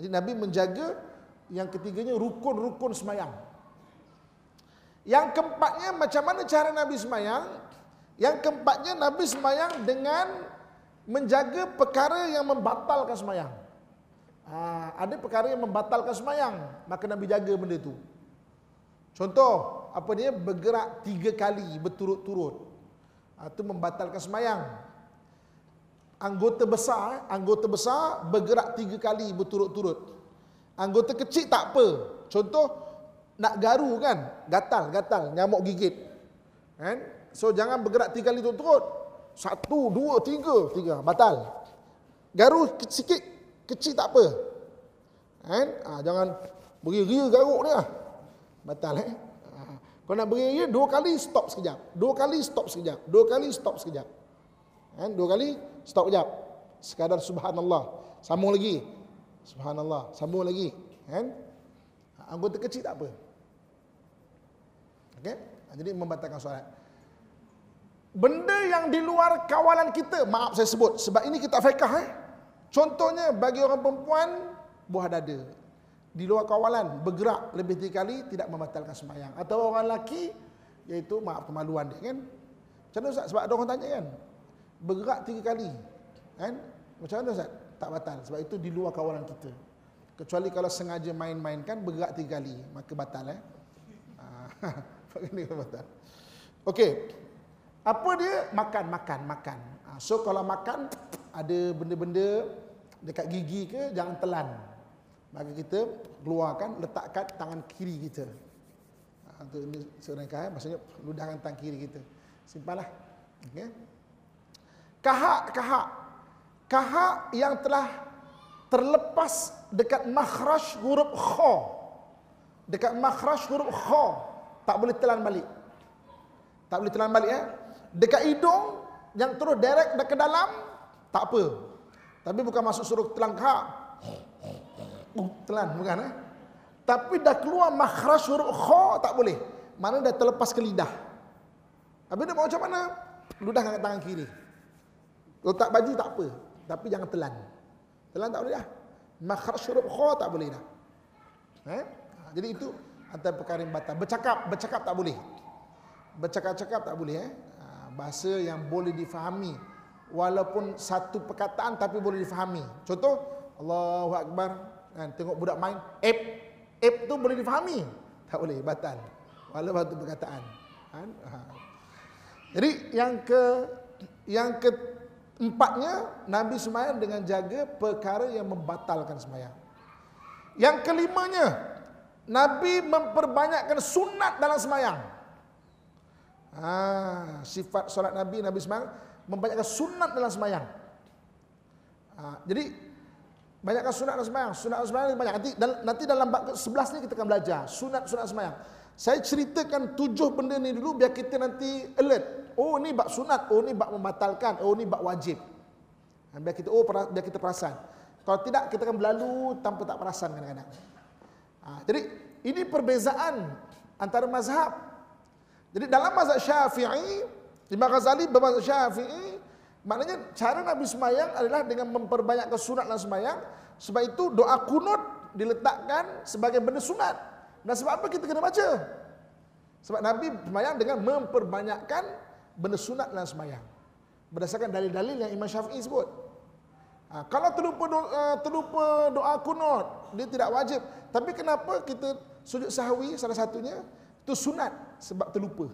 S1: Jadi Nabi menjaga yang ketiganya rukun-rukun semayang. Yang keempatnya macam mana cara Nabi semayang? Yang keempatnya Nabi semayang dengan menjaga perkara yang membatalkan semayang. Ha, ada perkara yang membatalkan semayang, maka Nabi jaga benda itu. Contoh, apa dia bergerak tiga kali berturut-turut. Ha, itu membatalkan semayang. Anggota besar, eh, anggota besar bergerak tiga kali berturut-turut. Anggota kecil tak apa. Contoh, nak garu kan, gatal, gatal, nyamuk gigit. Kan? So jangan bergerak tiga kali turut-turut. Satu, dua, tiga, tiga, batal. Garu sikit, kecil tak apa. Kan? Ha, jangan beri-ria garuk ni lah. Batal eh. Ha. Kalau nak beri-ria, dua kali stop sekejap. Dua kali stop sekejap. Dua kali stop sekejap. Kan? Dua kali stop sekejap. Sekadar subhanallah. Sambung lagi. Subhanallah. Sambung lagi. Kan? Ha, anggota kecil tak apa. Okay? Jadi membatalkan solat benda yang di luar kawalan kita, maaf saya sebut, sebab ini kita fiqah eh. Contohnya bagi orang perempuan buah dada. Di luar kawalan bergerak lebih tiga kali tidak membatalkan sembahyang. Atau orang lelaki iaitu maaf kemaluan dia kan. Macam mana Ustaz? Sebab ada orang tanya kan. Bergerak tiga kali. Kan? Macam mana Ustaz? Tak batal. Sebab itu di luar kawalan kita. Kecuali kalau sengaja main-main kan bergerak tiga kali. Maka batal eh. Ha, batal. Okey. Apa dia? Makan, makan, makan. Ha, so kalau makan, ada benda-benda dekat gigi ke, jangan telan. Maka kita keluarkan, letakkan tangan kiri kita. Ha, itu ini serangkai, maksudnya ludahkan tangan kiri kita. Simpanlah. Okay. Kahak, kahak. Kahak yang telah terlepas dekat makhraj huruf kha. Dekat makhraj huruf kha. Tak boleh telan balik. Tak boleh telan balik ya. Eh? Dekat hidung yang terus direct ke dalam tak apa. Tapi bukan masuk suruh telan kha. Uh, telan bukan eh? Tapi dah keluar makhraj huruf kha tak boleh. Mana dah terlepas ke lidah. Habis dia macam mana? Ludah dengan tangan kiri. Letak baju tak apa. Tapi jangan telan. Telan tak boleh dah. Makhraj huruf kha tak boleh dah. Eh? Jadi itu antara perkara yang batal. Bercakap, bercakap tak boleh. Bercakap-cakap tak boleh eh bahasa yang boleh difahami. Walaupun satu perkataan tapi boleh difahami. Contoh Allahu akbar. Kan tengok budak main app app tu boleh difahami. Tak boleh batal. Walaupun satu perkataan. Kan? Jadi yang ke yang keempatnya Nabi semayang dengan jaga perkara yang membatalkan semayang. Yang kelimanya Nabi memperbanyakkan sunat dalam semayang Ha, sifat solat Nabi Nabi semayang membanyakkan sunat dalam semayang. Ha, jadi banyakkan sunat dalam semayang. Sunat dalam semayang banyak. Nanti, nanti dalam bab 11 ni kita akan belajar sunat-sunat semayang. Saya ceritakan tujuh benda ni dulu biar kita nanti alert. Oh ni bab sunat, oh ni bab membatalkan, oh ni bab wajib. Ha, biar kita oh biar kita perasan. Kalau tidak kita akan berlalu tanpa tak perasan kadang-kadang. Ha, jadi ini perbezaan antara mazhab jadi dalam mazhab Syafi'i, Imam Ghazali bermazhab Syafi'i, maknanya cara Nabi semayang adalah dengan memperbanyakkan sunat dalam semayang. Sebab itu doa kunut diletakkan sebagai benda sunat. Dan sebab apa kita kena baca? Sebab Nabi semayang dengan memperbanyakkan benda sunat dalam semayang. Berdasarkan dalil-dalil yang Imam Syafi'i sebut. Ha, kalau terlupa doa, uh, terlupa doa kunut, dia tidak wajib. Tapi kenapa kita sujud sahwi salah satunya itu sunat sebab terlupa.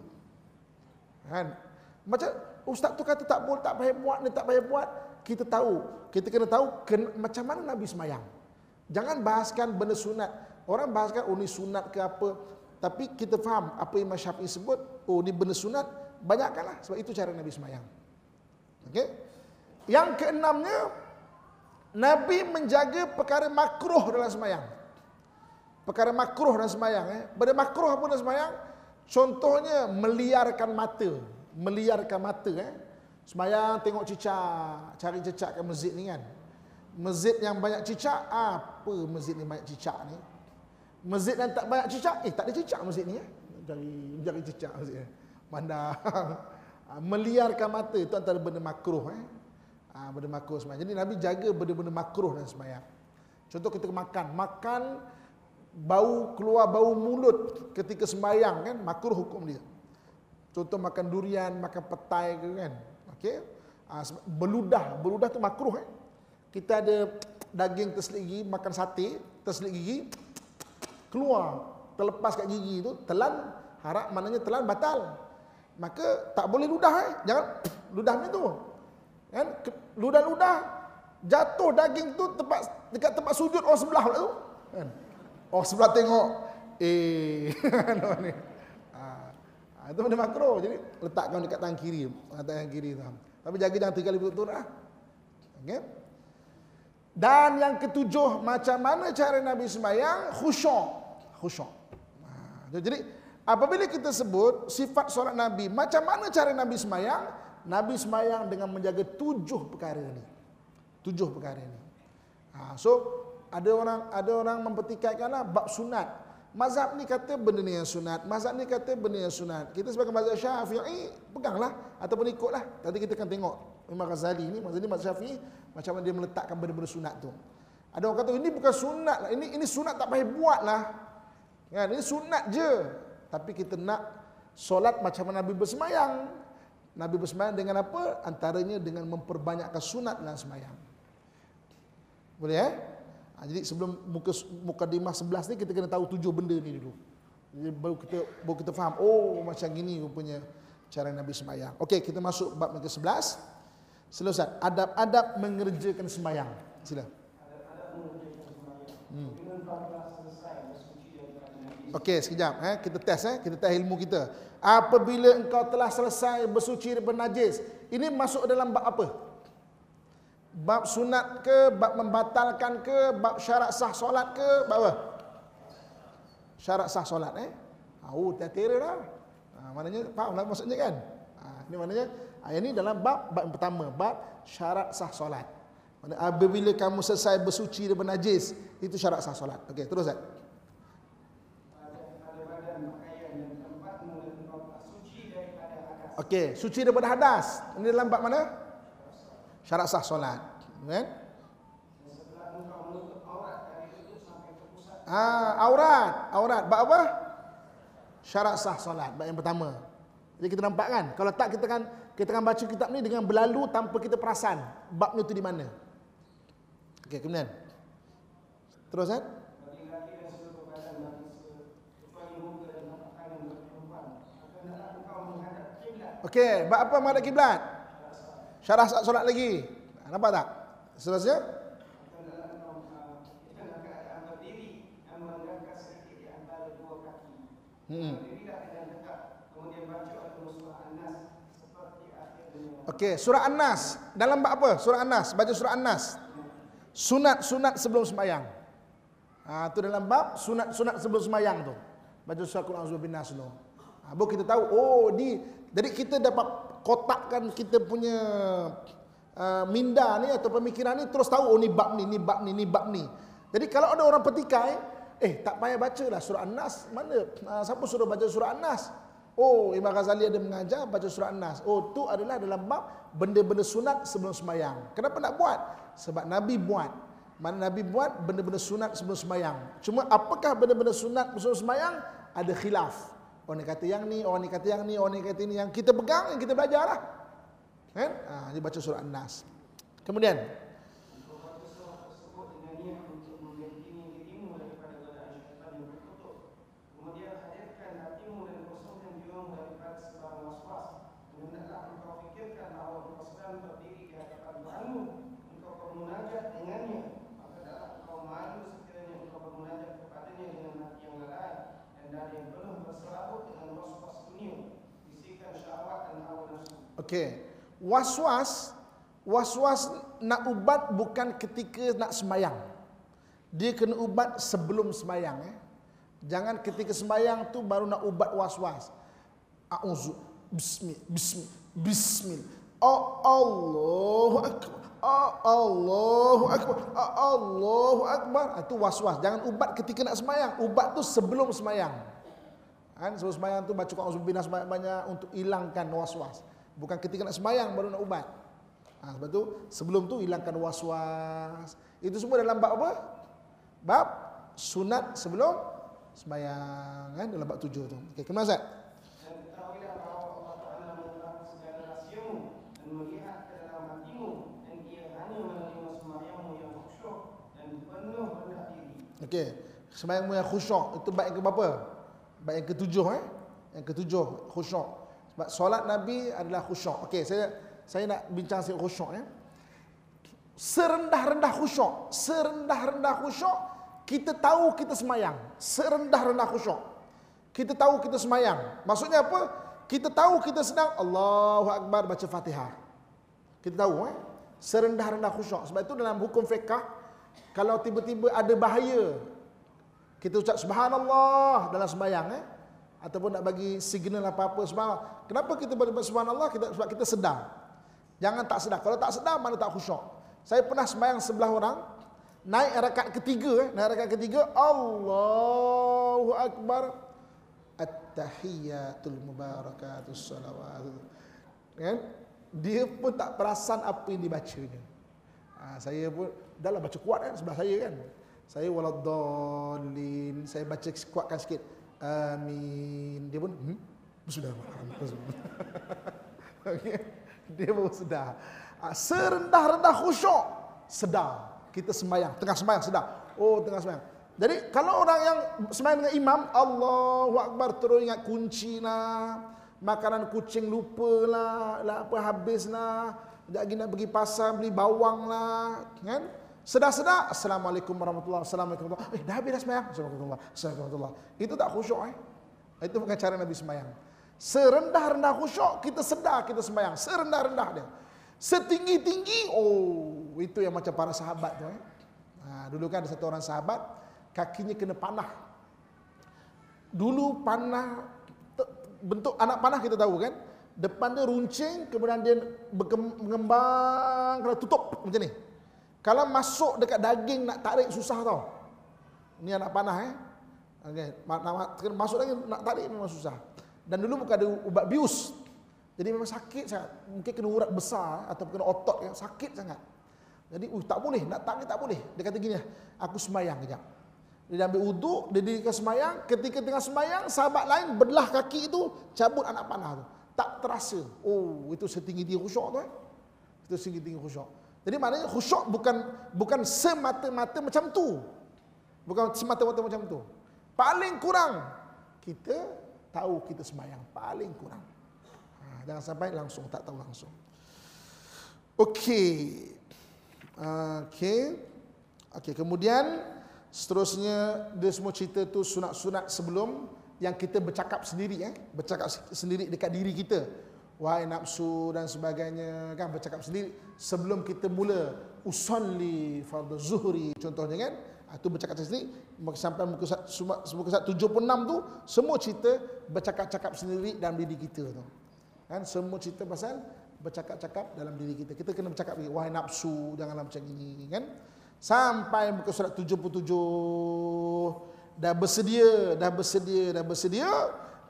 S1: Kan? Macam ustaz tu kata tak boleh tak payah buat ni tak payah buat, kita tahu. Kita kena tahu kena, macam mana Nabi semayang. Jangan bahaskan benda sunat. Orang bahaskan oh ni sunat ke apa. Tapi kita faham apa Imam Syafi'i sebut, oh ni benda sunat, banyakkanlah sebab itu cara Nabi semayang. Okey. Yang keenamnya Nabi menjaga perkara makruh dalam semayang. Perkara makruh dalam semayang. Eh. Benda makruh apa dalam semayang? Contohnya meliarkan mata. Meliarkan mata. Eh. Semayang tengok cicak. Cari cicak ke masjid ni kan. Masjid yang banyak cicak. Apa masjid ni banyak cicak ni? Masjid yang tak banyak cicak. Eh tak ada cicak masjid ni. Eh. Cari, cari cicak masjid ni. Pandang. Meliarkan mata itu antara benda makruh. Eh. Ha, benda makruh semayang. Jadi Nabi jaga benda-benda makruh dalam semayang. Contoh kita makan. Makan bau keluar bau mulut ketika semayang kan. Makruh hukum dia. Contoh makan durian, makan petai ke kan. Okey. Ha, beludah. Beludah tu makruh eh. Kita ada daging terselit gigi, makan sate, terselit gigi, keluar, terlepas kat gigi tu, telan, harap maknanya telan batal. Maka tak boleh ludah eh. Jangan ludah ni tu. Kan? Ludah-ludah jatuh daging tu tempat dekat tempat sujud orang sebelah tu. Kan? Orang sebelah tengok eh ni. Ha, itu benda makro. Jadi letakkan dekat tangan kiri, tangan kiri tu. Tapi jaga jangan tiga kali betul lah. Okay? Dan yang ketujuh, macam mana cara Nabi semayang? Khusyuk. Khusyuk. Ha, jadi apabila kita sebut sifat solat Nabi, macam mana cara Nabi semayang? Nabi semayang dengan menjaga tujuh perkara ini. Tujuh perkara ini. Ha, so ada orang ada orang mempertikaikanlah bab sunat. Mazhab ni kata benda ni yang sunat. Mazhab ni kata benda yang sunat. Kita sebagai mazhab Syafi'i peganglah ataupun ikutlah. Tadi kita akan tengok Imam Ghazali ni ni mazhab Syafi'i macam mana dia meletakkan benda-benda sunat tu. Ada orang kata ini bukan sunat lah. Ini ini sunat tak payah buatlah. Kan ini sunat je. Tapi kita nak solat macam mana Nabi bersemayang. Nabi bersemayam dengan apa? Antaranya dengan memperbanyakkan sunat dalam semayam. Boleh eh? Ha, jadi sebelum muka muka dimah 11 ni kita kena tahu tujuh benda ni dulu. Jadi baru kita baru kita faham oh macam gini rupanya cara Nabi semayang. Okey, kita masuk bab yang ke-11. Selesai. Adab-adab mengerjakan semayang. Sila. Hmm. Okey, sekejap eh. Kita test eh. Kita test ilmu kita apabila engkau telah selesai bersuci daripada najis. Ini masuk dalam bab apa? Bab sunat ke, bab membatalkan ke, bab syarat sah solat ke, bab apa? Syarat sah solat eh. Oh, tak kira dah. Ha, maknanya faham lah maksudnya kan? Ha, ini maknanya ayat ini dalam bab bab yang pertama, bab syarat sah solat. Maksudnya, apabila kamu selesai bersuci daripada najis, itu syarat sah solat. Okey, terus Zat. Okey, suci daripada hadas. Ini dalam bab mana? Syarat sah solat. Kan? Ah, aurat, aurat. Bab apa? Syarat sah solat. Bab yang pertama. Jadi kita nampak kan? Kalau tak kita kan kita akan baca kitab ni dengan berlalu tanpa kita perasan babnya tu di mana. Okey, kemudian. Terus kan? Okey, buat apa menghadap kiblat? Syarah solat lagi. Nampak tak? Seterusnya? Hmm. Okey, surah An-Nas. Dalam bab apa? Surah An-Nas. Baca surah An-Nas. Sunat-sunat sebelum sembahyang. Ha, tu dalam bab sunat-sunat sebelum sembahyang tu. Baca surah Al-Azhar bin Nas tu. Ha, kita tahu, oh di jadi kita dapat kotakkan kita punya uh, minda ni atau pemikiran ni terus tahu oh ni bab ni, ni bab ni, ni bab ni. Jadi kalau ada orang petikai, eh tak payah baca lah surah An-Nas. Mana? Uh, siapa suruh baca surah An-Nas? Oh, Imam Ghazali ada mengajar baca surah An-Nas. Oh, tu adalah dalam bab benda-benda sunat sebelum sembahyang. Kenapa nak buat? Sebab Nabi buat. Mana Nabi buat benda-benda sunat sebelum sembahyang. Cuma apakah benda-benda sunat sebelum sembahyang? Ada khilaf. Orang ni kata yang ni, orang ni kata yang ni, orang ni kata ini. Yang kita pegang, yang kita belajar lah. Kan? Ha, dia baca surah An-Nas. Kemudian. Okey. Was-was was-was nak ubat bukan ketika nak semayang. Dia kena ubat sebelum semayang eh. Jangan ketika semayang tu baru nak ubat was-was. Auzu bismi bismi bismil. Oh Allahu akbar. Oh, Allahu akbar. Oh, Allahu akbar. Itu was-was. Jangan ubat ketika nak semayang. Ubat tu sebelum semayang. Kan sebelum semayang tu baca Quran sebanyak banyak untuk hilangkan was-was. Bukan ketika nak semayang baru nak ubat. Ha, sebab tu sebelum tu hilangkan was-was. Itu semua dalam bab apa? Bab sunat sebelum semayang kan dalam bab tujuh tu. Okey, kemana Ustaz?
S2: Sembahyangmu.
S1: Okey. Semayang yang khusyuk itu bab yang ke berapa? Bab yang ketujuh eh. Yang ketujuh khusyuk. Sebab solat Nabi adalah khusyuk. Okey, saya saya nak bincang sikit khusyuk ya. Serendah-rendah khusyuk, serendah-rendah khusyuk, kita tahu kita semayang. Serendah-rendah khusyuk. Kita tahu kita semayang. Maksudnya apa? Kita tahu kita sedang Allahu Akbar baca Fatihah. Kita tahu eh? Serendah-rendah khusyuk. Sebab itu dalam hukum fiqah, kalau tiba-tiba ada bahaya, kita ucap subhanallah dalam sembahyang eh ataupun nak bagi signal apa-apa subhanallah. Kenapa kita boleh subhanallah? Kita sebab kita sedar. Jangan tak sedar. Kalau tak sedar mana tak khusyuk. Saya pernah sembahyang sebelah orang naik rakaat ketiga eh, naik rakaat ketiga Allahu akbar at-tahiyatul mubarakatus salawat. Kan? Dia pun tak perasan apa yang dibacanya. Ha, saya pun dah lah baca kuat kan sebelah saya kan. Saya waladdallin. Saya baca kuatkan sikit. Amin. Dia pun hmm? sudah. okay. Dia baru sedar. Ah, serendah-rendah khusyuk sedar. Kita sembahyang, tengah sembahyang sedar. Oh, tengah sembahyang. Jadi kalau orang yang sembahyang dengan imam, Allahu Akbar terus ingat kunci lah. Makanan kucing lupa lah, lah apa habis lah. Sekejap lagi nak pergi pasar beli bawang lah. Kan? Sedar-sedar, Assalamualaikum warahmatullahi wabarakatuh. Eh, dah habis dah sembahyang. Assalamualaikum. Itu tak khusyuk eh. Itu bukan cara Nabi sembahyang. Serendah-rendah khusyuk, kita sedar kita sembahyang. Serendah-rendah dia. Setinggi-tinggi, oh, itu yang macam para sahabat tu eh. Ha, dulu kan ada satu orang sahabat, kakinya kena panah. Dulu panah, bentuk anak panah kita tahu kan. Depan dia runcing, kemudian dia mengembang, kalau tutup macam ni. Kalau masuk dekat daging nak tarik susah tau. Ini anak panah eh. Okay. Masuk lagi nak tarik memang susah. Dan dulu bukan ada ubat bius. Jadi memang sakit sangat. Mungkin kena urat besar atau kena otot yang sakit sangat. Jadi uh, tak boleh, nak tarik tak boleh. Dia kata gini, aku semayang kejap. Dia ambil uduk, dia dirikan semayang. Ketika tengah semayang, sahabat lain belah kaki itu, cabut anak panah tu. Tak terasa. Oh, itu setinggi tinggi khusyuk tu eh. Itu setinggi tinggi khusyuk. Jadi maknanya khusyuk bukan bukan semata-mata macam tu. Bukan semata-mata macam tu. Paling kurang kita tahu kita sembahyang paling kurang. Ha, jangan sampai langsung tak tahu langsung. Okey. Okey. Okey, kemudian seterusnya dia semua cerita tu sunat-sunat sebelum yang kita bercakap sendiri eh, bercakap sendiri dekat diri kita wahai nafsu dan sebagainya kan? Bercakap sendiri. Sebelum kita mula usolli fardhu zuhri contohnya kan? Itu ah, bercakap sendiri. Sampai muka surat, muka surat 76 tu semua cerita bercakap-cakap sendiri dalam diri kita tu. Kan? Semua cerita pasal bercakap-cakap dalam diri kita. Kita kena bercakap wahai nafsu janganlah macam ini kan? Sampai muka surat 77 dah bersedia dah bersedia dah bersedia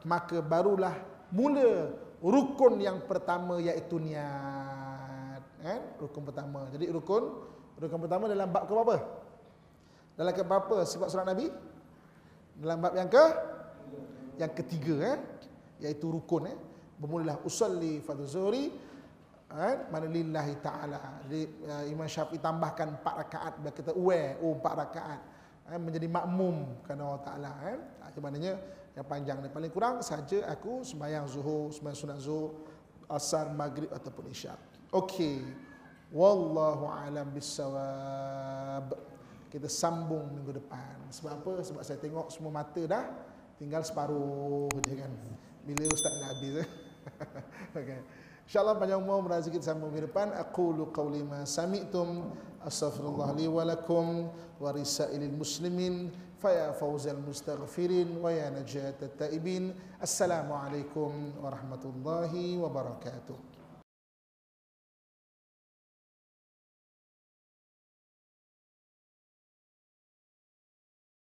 S1: maka barulah mula rukun yang pertama iaitu niat kan? Rukun pertama. Jadi rukun rukun pertama dalam bab ke berapa dalam ke berapa sebab surat nabi? Dalam bab yang ke? Yang ketiga eh? Iaitu rukun eh? Bermulalah usalli fardhu zuhri kan? Mana lillahi taala. Jadi uh, imam syafi'i tambahkan 4 rakaat. Biar kita aware oh 4 rakaat eh, menjadi makmum kerana Allah taala kan eh. maknanya yang panjang ni paling kurang saja aku sembahyang zuhur sembahyang sunat zuhur asar maghrib ataupun isyak okey. Wallahu alam bisawab kita sambung minggu depan. Sebab apa? Sebab saya tengok semua mata dah tinggal separuh je kan. Bila ustaz nak habis okey. InsyaAllah panjang umur rezeki kita sambung minggu depan. Aqulu qawli ma sami'tum. Astaghfirullah li wa lakum wa risailil muslimin. Faya fawzal mustaghfirin wa ya najat at-taibin. Assalamualaikum warahmatullahi wabarakatuh.